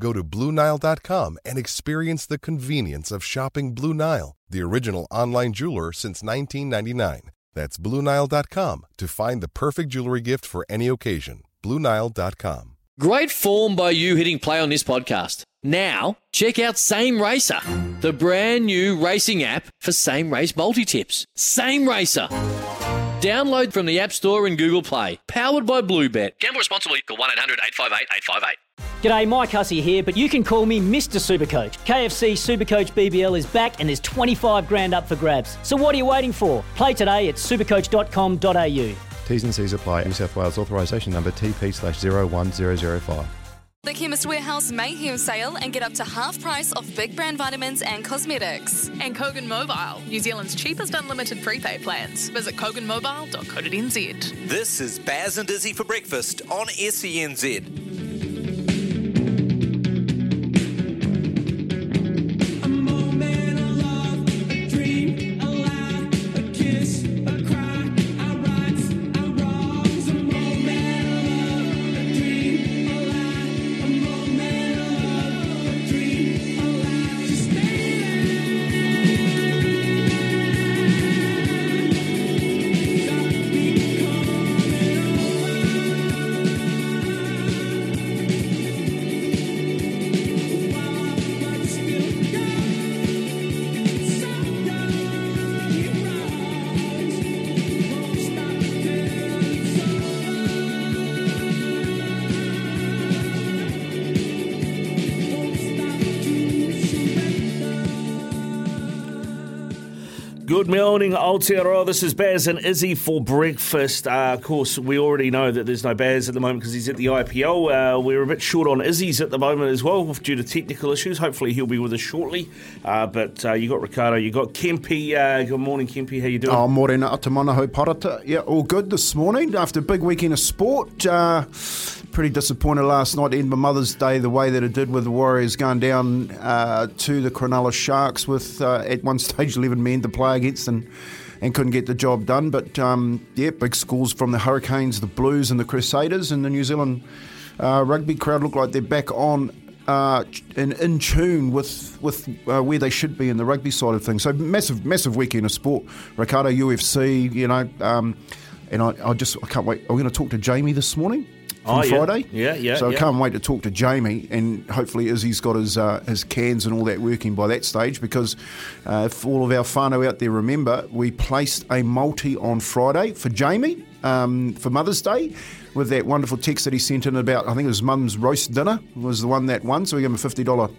Go to BlueNile.com and experience the convenience of shopping Blue Nile, the original online jeweler since 1999. That's BlueNile.com to find the perfect jewelry gift for any occasion. BlueNile.com. Great form by you hitting play on this podcast. Now, check out Same Racer, the brand new racing app for same race multi tips. Same Racer. Download from the App Store and Google Play. Powered by Bluebet. Gamble responsibly. Call 1 800 858 858. G'day, Mike Hussey here, but you can call me Mr. Supercoach. KFC Supercoach BBL is back and there's 25 grand up for grabs. So what are you waiting for? Play today at supercoach.com.au. T's and C's apply. New South Wales authorisation number TP slash 01005. The Chemist Warehouse Mayhem sale and get up to half price off big brand vitamins and cosmetics. And Kogan Mobile, New Zealand's cheapest unlimited prepaid plans. Visit koganmobile.co.nz. This is Baz and Izzy for breakfast on SENZ. Good morning, Aotearoa. This is Baz and Izzy for breakfast. Uh, of course, we already know that there's no Baz at the moment because he's at the IPL. Uh, we're a bit short on Izzy's at the moment as well due to technical issues. Hopefully, he'll be with us shortly. Uh, but uh, you got Ricardo, you got Kempi. Uh, good morning, Kempi. How you doing? Oh, morena atamana ho parata. Yeah, all good this morning after a big weekend of sport. Uh, pretty disappointed last night in my Mother's Day the way that it did with the Warriors going down uh, to the Cronulla Sharks with at one stage 11 men to play against and and couldn't get the job done. But um, yeah, big scores from the Hurricanes, the Blues, and the Crusaders, and the New Zealand uh, rugby crowd look like they're back on. Uh, and in tune with with uh, where they should be in the rugby side of things. So massive, massive weekend of sport. Ricardo UFC, you know, um, and I, I just I can't wait. I'm going to talk to Jamie this morning from Oh, yeah. Friday. Yeah, yeah, So yeah. I can't wait to talk to Jamie, and hopefully Izzy's got his uh, his cans and all that working by that stage. Because uh, if all of our whānau out there remember, we placed a multi on Friday for Jamie um, for Mother's Day. With that wonderful text that he sent in about, I think it was Mum's roast dinner was the one that won. So we gave him a fifty dollar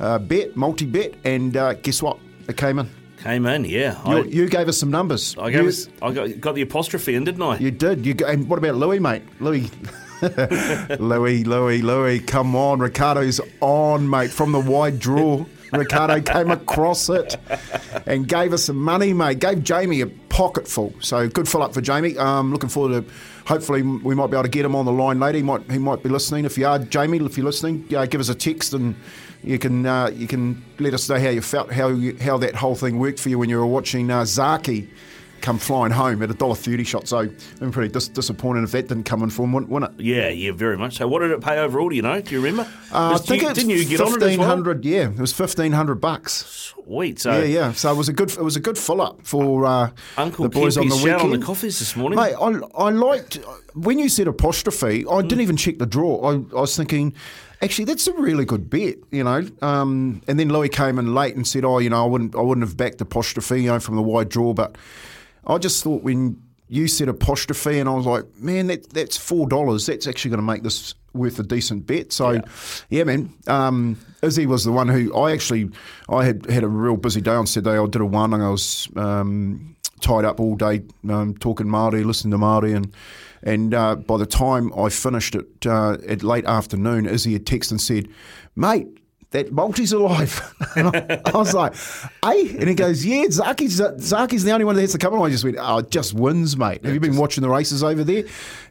uh, bet, multi bet, and uh, guess what? It came in. Came in, yeah. You, I, you gave us some numbers. I gave you, us, I got, got the apostrophe in, didn't I? You did. You and what about Louis, mate? Louis. Louis, Louis, Louis, come on. Ricardo's on, mate, from the wide draw. Ricardo came across it and gave us some money, mate. Gave Jamie a pocketful. So good fill up for Jamie. Um, looking forward to. Hopefully, we might be able to get him on the line later. He might. He might be listening. If you are, Jamie, if you're listening, uh, give us a text and you can uh, you can let us know how you felt, how you, how that whole thing worked for you when you were watching uh, Zaki come flying home at a dollar thirty shot. So I'm pretty dis- disappointed if that didn't come in for him, wouldn't, it? Yeah, yeah, very much. So, what did it pay overall? Do you know? Do you remember? Uh, I think you- it's didn't you get on it as well? Yeah, it was fifteen hundred bucks. Sweet. So, yeah, yeah. So it was a good. It was a good fill up for uh, Uncle the boys on the weekend. on the coffees this morning. Mate, I, I liked when you said apostrophe. I Mm. didn't even check the draw. I, I was thinking, actually, that's a really good bet, you know. Um, and then Louis came in late and said, oh, you know, I wouldn't, I wouldn't have backed apostrophe, you know, from the wide draw. But I just thought when you said apostrophe, and I was like, man, that that's four dollars. That's actually going to make this worth a decent bet. So, yeah, man. Um, Izzy was the one who I actually I had had a real busy day on Saturday. I did a one, and I was um, tied up all day um, talking Māori, listening to Māori, and and uh, by the time I finished it uh, at late afternoon, Izzy had texted and said, "Mate." That multi's alive. and I, I was like, hey? And he goes, yeah, Zaki's, Zaki's the only one that has to come. And I just went, oh, it just wins, mate. Have you been watching the races over there?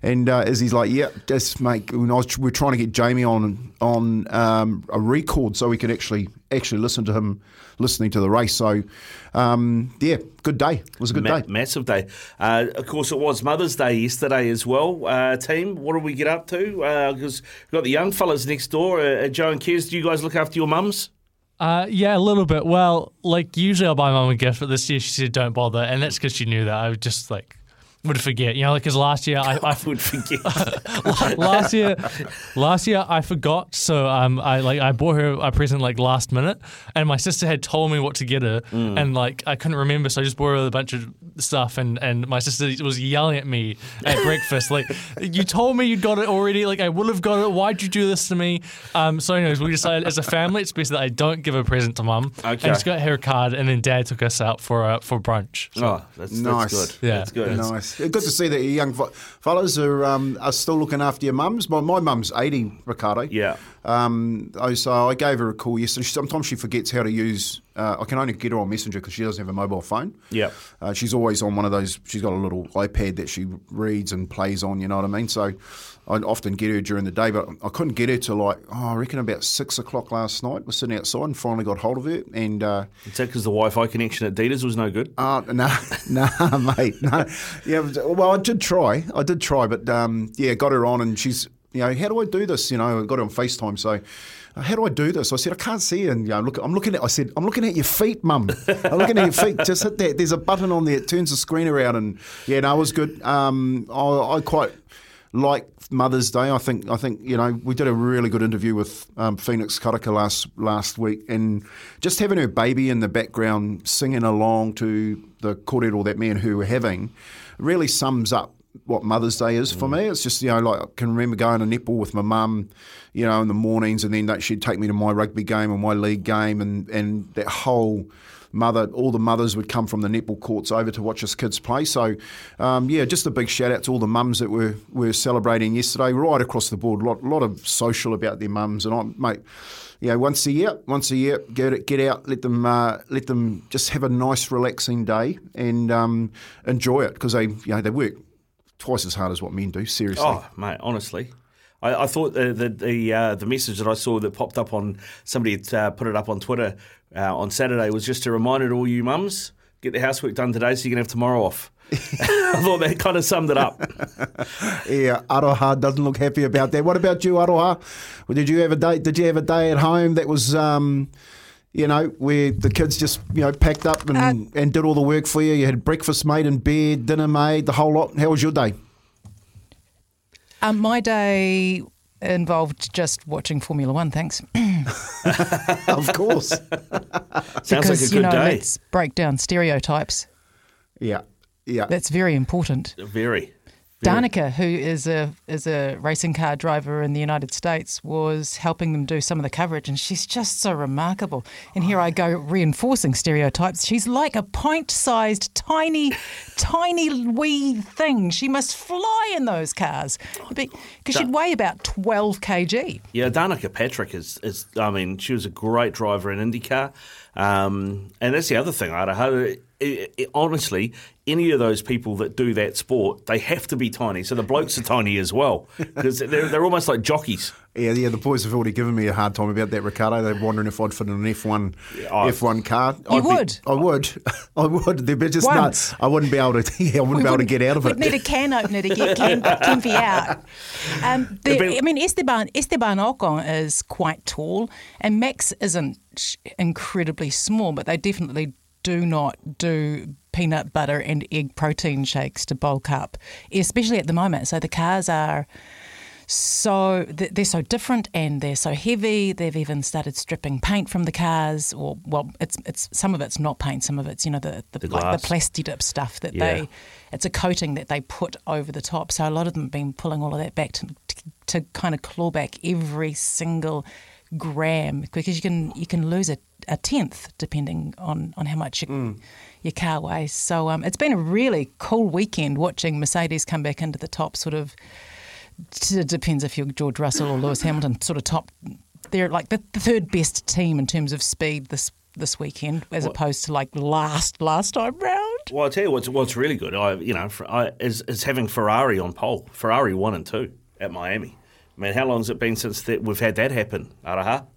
And uh, Izzy's like, yeah, just mate. Was, we're trying to get Jamie on on um, a record so we could actually actually listen to him listening to the race. So, um, yeah, good day. It was a good Ma- day. Massive day. Uh, of course, it was Mother's Day yesterday as well. Uh, team, what did we get up to? Because we've got the young fellas next door. Uh, Joe and Kez, do you guys look after your mums? Uh, yeah, a little bit. Well, like usually I'll buy mum a gift, but this year she said don't bother, and that's because she knew that I would just like would forget. You know, like because last year I, I would forget. last year, last year I forgot, so um, I like I bought her a present like last minute, and my sister had told me what to get her, Mm. and like I couldn't remember, so I just bought her a bunch of stuff, and and my sister was yelling at me at breakfast, like you told me you got it already, like I would have got it. Why'd you do this to me? Um, so anyways, we decided as a family, it's best that I don't give a present to mum. Okay. and just got her a card, and then dad took us out for uh, for brunch. So- Oh, that's, that's Nice. good. Yeah. That's good. Nice. Good to see that your young fe- fellas are um, are still looking after your mums. My, my mum's 80, Ricardo. Yeah. Um, so I gave her a call yesterday. Sometimes she forgets how to use. Uh, I can only get her on Messenger because she doesn't have a mobile phone. Yeah. Uh, she's always on one of those. She's got a little iPad that she reads and plays on. You know what I mean? So I often get her during the day, but I couldn't get her to like oh, I reckon about six o'clock last night. We're sitting outside and finally got hold of her. And uh, Is that because the Wi-Fi connection at Dita's was no good? uh, no, no, mate, no. Yeah, well, I did try. I did try, but um, yeah, got her on, and she's, you know, how do I do this? You know, I got her on FaceTime, so. How do I do this? I said I can't see. And you know, look, I'm looking at. I said I'm looking at your feet, Mum. I'm looking at your feet. Just hit that. There's a button on there. It turns the screen around, and yeah, no, it was good. Um, I, I quite like Mother's Day. I think I think you know we did a really good interview with um, Phoenix Karaka last last week, and just having her baby in the background singing along to the kōrero that me and her were having really sums up what Mother's Day is for me. It's just you know like I can remember going to netball with my mum, you know, in the mornings, and then that she'd take me to my rugby game and my league game, and and that whole mother, all the mothers would come from the netball courts over to watch us kids play. So, um, yeah, just a big shout out to all the mums that were were celebrating yesterday, right across the board. A lot, lot of social about their mums, and I, mate. You know, once a year, once a year, get it, get out, let them, uh, let them just have a nice, relaxing day and um, enjoy it because they, you know, they work twice as hard as what men do. Seriously, Oh, mate, honestly. I, I thought the the the, uh, the message that I saw that popped up on somebody had uh, put it up on Twitter uh, on Saturday was just a reminder to all you mums get the housework done today so you can have tomorrow off. I thought that kind of summed it up. Yeah, Aroha doesn't look happy about that. What about you, Aroha? Did you have a day? Did you have a day at home that was, um, you know, where the kids just you know packed up and, and did all the work for you? You had breakfast made in bed, dinner made, the whole lot. How was your day? Um, my day involved just watching Formula One. Thanks. of course. Sounds because like a good you know, day. let's break down stereotypes. Yeah, yeah. That's very important. Very. Danica, who is a is a racing car driver in the United States, was helping them do some of the coverage, and she's just so remarkable. And here I go reinforcing stereotypes. She's like a pint-sized, tiny, tiny wee thing. She must fly in those cars because she'd weigh about twelve kg. Yeah, Danica Patrick is, is, I mean, she was a great driver in IndyCar. Um, and that's the other thing, Idaho. It, it, honestly, any of those people that do that sport, they have to be tiny. So the blokes are tiny as well because they're, they're almost like jockeys. Yeah, yeah. The boys have already given me a hard time about that, Ricardo. They're wondering if I'd fit in an F one I- F one car. You I'd be- I would. I would. They'd be just Once. no, I wouldn't be able to. Yeah, I wouldn't be able to get out of it. We'd need a can opener to get Ken, Kenfy out. Um, the, Yeah, I mean, Esteban Esteban Ocon is quite tall, and Max isn't incredibly small, but they definitely do not do peanut butter and egg protein shakes to bulk up, especially at the moment. So the cars are so they're so different and they're so heavy. They've even started stripping paint from the cars, or well, it's it's some of it's not paint, some of it's you know the the, The like the plasti dip stuff that Yeah. they. It's a coating that they put over the top. So a lot of them have been pulling all of that back to to, to kind of claw back every single gram because you can you can lose a, a tenth depending on, on how much your, your car weighs. So um, it's been a really cool weekend watching Mercedes come back into the top sort of. It depends if you're George Russell or Lewis Hamilton, sort of top. They're like the, the third best team in terms of speed this this weekend, as opposed to like last last time round. Well, I tell you what's what's really good. I you know I, is is having Ferrari on pole. Ferrari one and two at Miami. I mean, how long has it been since that we've had that happen? Aroha.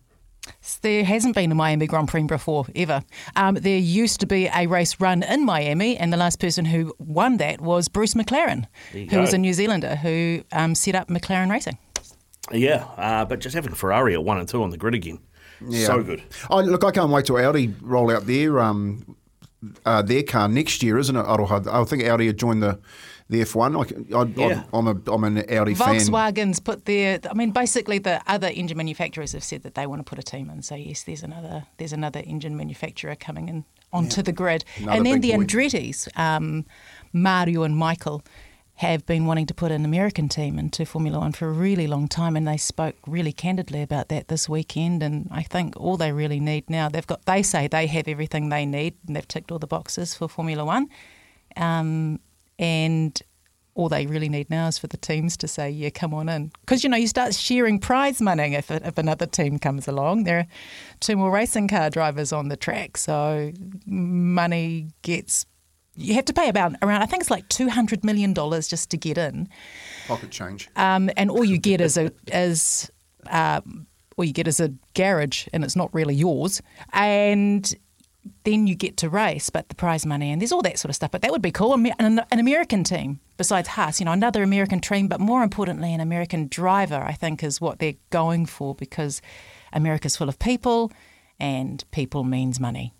There hasn't been a Miami Grand Prix before, ever. Um, there used to be a race run in Miami, and the last person who won that was Bruce McLaren, There you who was a New Zealander who um, set up McLaren Racing. Yeah, uh, but just having Ferrari at one and two on the grid again, so good. I, look, I can't wait till Audi roll out their um, uh, their car next year, isn't it? Aroha? I think Audi had joined the the F1. I, I, Yeah. I'm, a, I'm an Audi fan. Volkswagen's put their. I mean, basically, the other engine manufacturers have said that they want to put a team in. So yes, there's another there's another engine manufacturer coming in onto the grid, Another and then the boy. Andretti's, um, Mario and Michael. Have been wanting to put an American team into Formula One for a really long time, and they spoke really candidly about that this weekend. And I think all they really need now, they've got, they say they have everything they need, and they've ticked all the boxes for Formula One. Um, and all they really need now is for the teams to say, "Yeah, come on in," because you know you start sharing prize money if if another team comes along. There are two more racing car drivers on the track, so money gets. You have to pay about around. I think it's like two hundred million dollars just to get in, Pocket change. um, and all you get is a is um, all you get is a garage, and it's not really yours. And then you get to race, but the prize money and there's all that sort of stuff. But that would be cool. An, an American team besides Haas, you know, another American team, but more importantly, an American driver. I think is what they're going for because America's full of people, and people means money.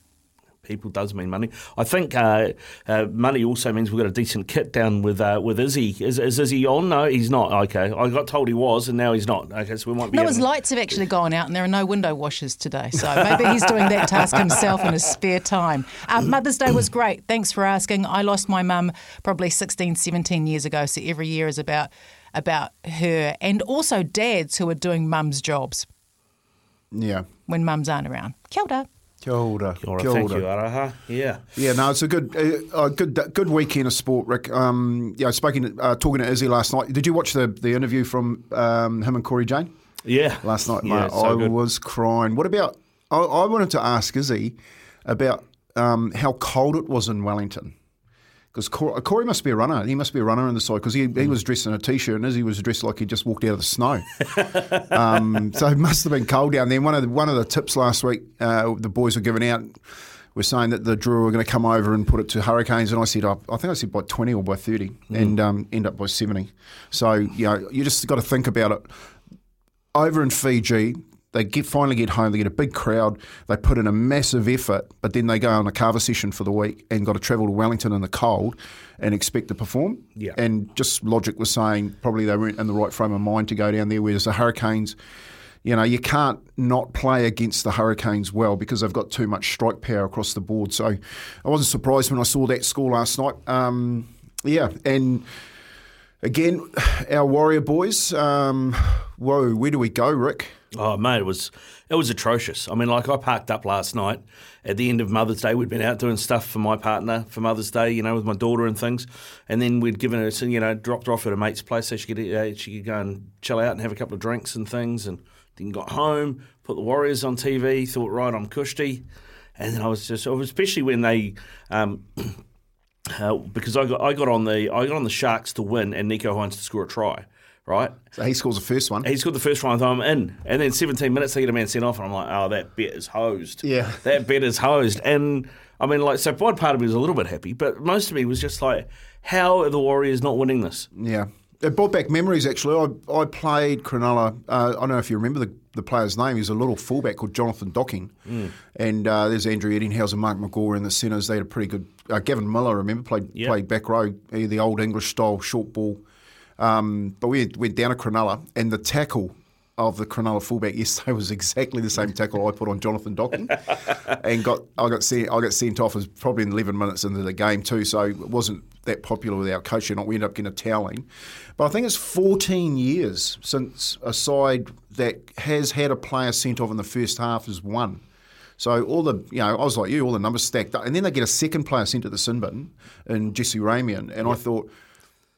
People does mean money. I think uh, uh, money also means we've got a decent kit down with uh, with Izzy. Is, is Izzy on? No, he's not. Okay, I got told he was, and now he's not. Okay, so we might be. No, his lights have actually gone out, and there are no window washers today. So maybe he's doing that task himself in his spare time. Uh, Mother's Day was great. Thanks for asking. I lost my mum probably 16, 17 years ago. So every year is about about her, and also dads who are doing mums jobs Yeah. when mums aren't around. Kia ora. Kia ora. Kia ora, Kia thank you, Aroha. Yeah. Yeah, no, it's a good, uh, uh, good, good weekend of sport, Rick. Um, yeah, speaking, uh, talking to Izzy last night. Did you watch the the interview from um, him and Corey Jane? Yeah, last night, Yeah, mate. so I good. was crying. What about? I, I wanted to ask Izzy about um, how cold it was in Wellington. Because Corey, Corey must be a runner. He must be a runner in the side because he, Mm. he was dressed in a t-shirt and Izzy was dressed like he just walked out of the snow. um, so it must have been cold down there. One of the, one of the tips last week, uh, the boys were giving out, were saying that the Drua were going to come over and put it to Hurricanes, and I said, oh, I think I said by twenty or by thirty, and um, end up by seventy. So you know, you just got to think about it. Over in Fiji, they get finally get home. They get a big crowd. They put in a massive effort, but then they go on a kava session for the week and got to travel to Wellington in the cold and expect to perform. Yeah. And just logic was saying probably they weren't in the right frame of mind to go down there. Whereas the Hurricanes, you know, you can't not play against the Hurricanes well because they've got too much strike power across the board. So I wasn't surprised when I saw that score last night. Um, yeah, and again, our Warrior boys. Um, whoa, where do we go, Rick? Oh mate, it was it was atrocious. I mean, like I parked up last night at the end of Mother's Day. We'd been out doing stuff for my partner for Mother's Day, you know, with my daughter and things. And then we'd given her, you know, dropped her off at a mate's place so she could uh, she could go and chill out and have a couple of drinks and things. And then got home, put the Warriors on TV. Thought, right, I'm cushy. And then I was just, especially when they. Um, uh, because I got I got on the I got on the Sharks to win and Nicho Hynes to score a try, right? So he scores the first one. He scored the first one, I'm in. And then 17 minutes, they get a man sent off, and I'm like, oh, that bet is hosed. Yeah. That bet is hosed. And I mean, like, so one part of me was a little bit happy, but most of me was just like, how are the Warriors not winning this? Yeah. It brought back memories, actually. I, I played Cronulla. Uh, I don't know if you remember the, the player's name. He's a little fullback called Jonathan Docking. Mm. And uh, there's Andrew Ettingshausen and Mark McGaw in the centres. They had a pretty good. Uh, Gavin Miller, I remember, played Yeah. played back row, the old English style short ball Um, but we went down to Cronulla, and the tackle of the Cronulla fullback yesterday was exactly the same tackle I put on Jonathan Docking, and got I got sent I got sent off as probably in 11 minutes into the game too, so it wasn't that popular with our coach. And we ended up getting a toweling. But I think it's 14 years since a side that has had a player sent off in the first half has won. So all the, you know, I was like you, all the numbers stacked up. And then they get a second player sent to the sin bin in Jesse Ramien. And I thought,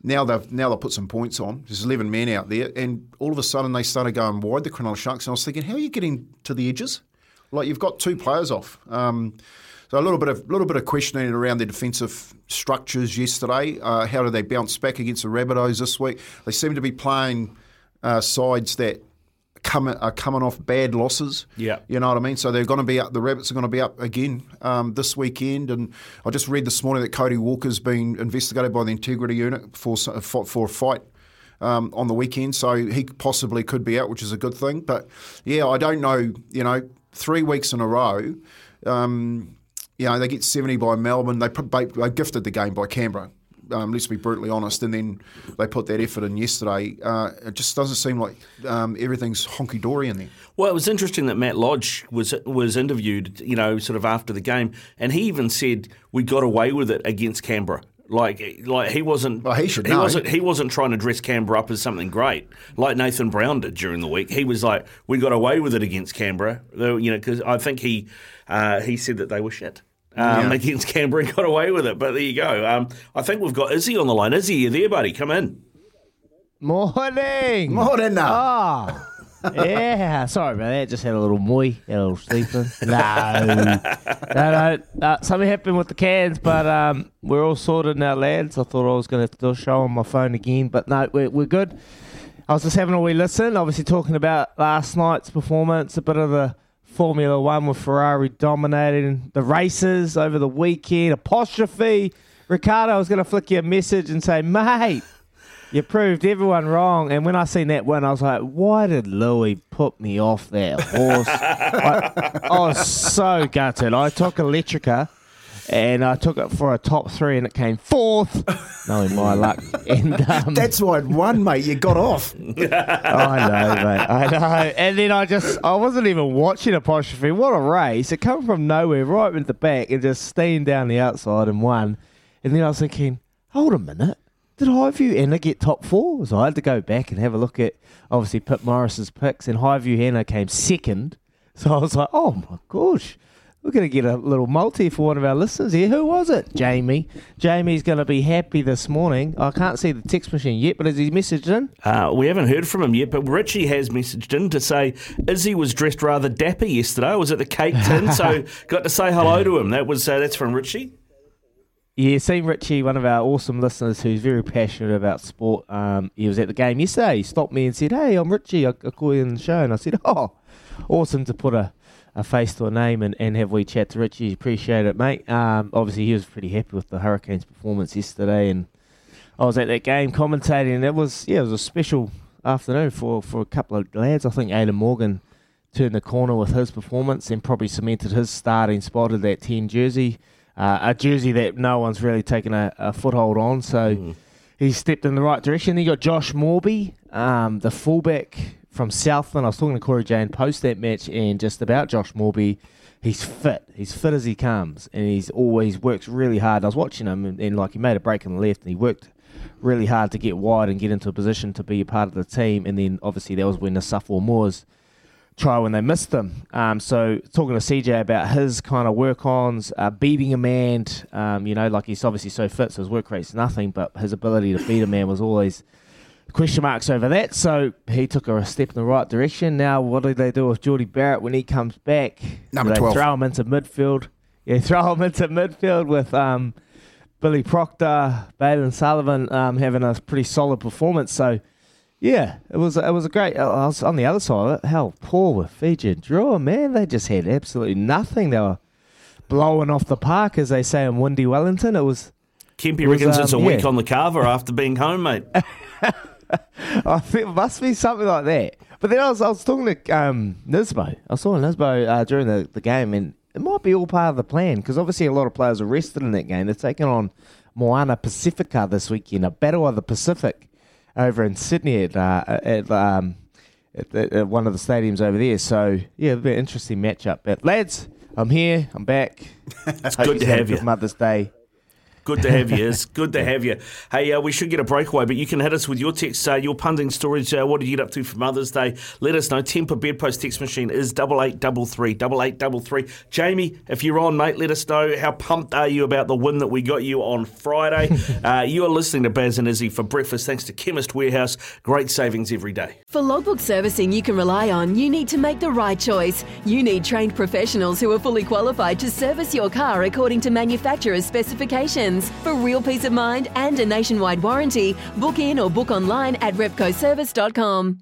now they've now they'll put some points on. There's 11 men out there. And all of a sudden they started going wide, the Cronulla Sharks. And I was thinking, how are you getting to the edges? Like you've got two players off. Um, so a little bit of little bit of questioning around their defensive structures yesterday. Uh, how do they bounce back against the Rabbitohs this week? They seem to be playing uh, sides that come, are coming off bad losses. Yeah. you know what I mean. So they're going to be up. The Rabbits are going to be up again um, this weekend. And I just read this morning that Cody Walker's been investigated by the Integrity Unit for for, for a fight. Um, on the weekend, so he possibly could be out, which is a good thing. But yeah, I don't know. You know, three weeks in a row, um, you know, they get 70 by Melbourne. They, put, they gifted the game by Canberra. Um, let's be brutally honest. And then they put that effort in yesterday. Uh, it just doesn't seem like um, everything's honky dory in there. Well, it was interesting that Matt Lodge was was interviewed, you know, sort of after the game, and he even said we got away with it against Canberra. Like, like he wasn't. Well, he should He know. wasn't. He wasn't trying to dress Canberra up as something great, like Nathan Brown did during the week. He was like, "We got away with it against Canberra," you know, because I think he uh, he said that they were shit. Um, Yeah. Against Canberra, and got away with it. But there you go. Um, I think we've got Izzy on the line. Izzy, you there, buddy? Come in. Morning. Morning, Oh, yeah. Sorry about that. Just had a little moi, a little sleeping. No, no, no. Uh, something happened with the cans, but um, we're all sorted now, lads. I thought I was going to do a show on my phone again, but no, we're, we're good. I was just having a wee listen, obviously talking about last night's performance, a bit of the Formula One with Ferrari dominating the races over the weekend. Apostrophe. Ricardo, I was going to flick you a message and say, mate, you proved everyone wrong. And when I seen that win, I was like, why did Louis put me off that horse? I, I was so gutted. I took Electrica and I took it for a top three and it came fourth. Knowing my luck. And um, That's why it won, mate. You got off. I know, mate. I know. And then I just, I wasn't even watching apostrophe. What a race. It come from nowhere, right into the back, and just steamed down the outside and won. And then I was thinking, hold a minute. Did Highview Enna get top four? So I had to go back and have a look at, obviously, Pip Morris's picks, and Highview Enna came second. So I was like, oh my gosh. We're going to get a little multi for one of our listeners here. Who was it? Jamie. Jamie's going to be happy this morning. I can't see the text machine yet, but has he messaged in? Uh, we haven't heard from him yet, but Richie has messaged in to say Izzy was dressed rather dapper yesterday. I was at the cake tin, so got to say hello to him. That was uh, that's from Richie. Yeah, seen Richie, one of our awesome listeners who's very passionate about sport. Um, he was at the game yesterday. He stopped me and said, Hey, I'm Richie. I, I call you in the show. And I said, Oh, awesome to put a, a face to a name and, and have we chat to Richie. Appreciate it, mate. Um, obviously, he was pretty happy with the Hurricanes' performance yesterday. And I was at that game commentating, and it was, yeah, it was a special afternoon for, for a couple of lads. I think Aidan Morgan turned the corner with his performance and probably cemented his starting spot at that 10 jersey. Uh, a jersey that no one's really taken a, a foothold on. So he stepped in the right direction. He got Josh Moorby, um, the fullback from Southland. I was talking to Corey Jane post that match and just about Josh Moorby. He's fit. He's fit as he comes, and he's always works really hard. I was watching him, and, and like he made a break on the left, and he worked really hard to get wide and get into a position to be a part of the team. And then obviously that was when the Suffolk Moors try when they missed them. Um, so talking to CJ about his kind of work ons, uh, beating a man, um, you know, like he's obviously so fit, so his work rate's nothing, but his ability to beat a man was always question marks over that. So he took a step in the right direction. Now, what do they do with Jordie Barrett when he comes back? Number do they 12. throw him into midfield. Yeah, throw him into midfield with um, Billy Proctor, Bailyn Sullivan um, having a pretty solid performance. So. Yeah, it was it was a great. I was on the other side of it. How poor were Fiji and Drua, man? They just had absolutely nothing. They were blowing off the park, as they say in Windy Wellington. It was. Kempy it was, reckons it's a um, week yeah. on the kava after being home, mate. I think it must be something like that. But then I was I was talking to um, Nisbo. I saw Nisbo uh, during the, the game, and it might be all part of the plan because obviously a lot of players are rested in that game. They're taking on Moana Pacifica this weekend, a battle of the Pacific. over in Sydney at uh, at, um, at, at, one of the stadiums over there. So yeah, it'll be an interesting matchup. But lads, I'm here. I'm back. It's Hope good to have you. Mother's Day. Good to have you. It's good to have you. Hey, uh, we should get a breakaway, but you can hit us with your text, uh, your punting stories. Uh, what did you get up to for Mother's Day? Let us know. Temper Bedpost text machine is double eight double three double eight double three. Jamie, if you're on, mate, let us know how pumped are you about the win that we got you on Friday. uh, you are listening to Baz and Izzy for breakfast. Thanks to Chemist Warehouse. Great savings every day. For logbook servicing you can rely on, you need to make the right choice. You need trained professionals who are fully qualified to service your car according to manufacturer's specifications. For real peace of mind and a nationwide warranty, book in or book online at repcoservice.com.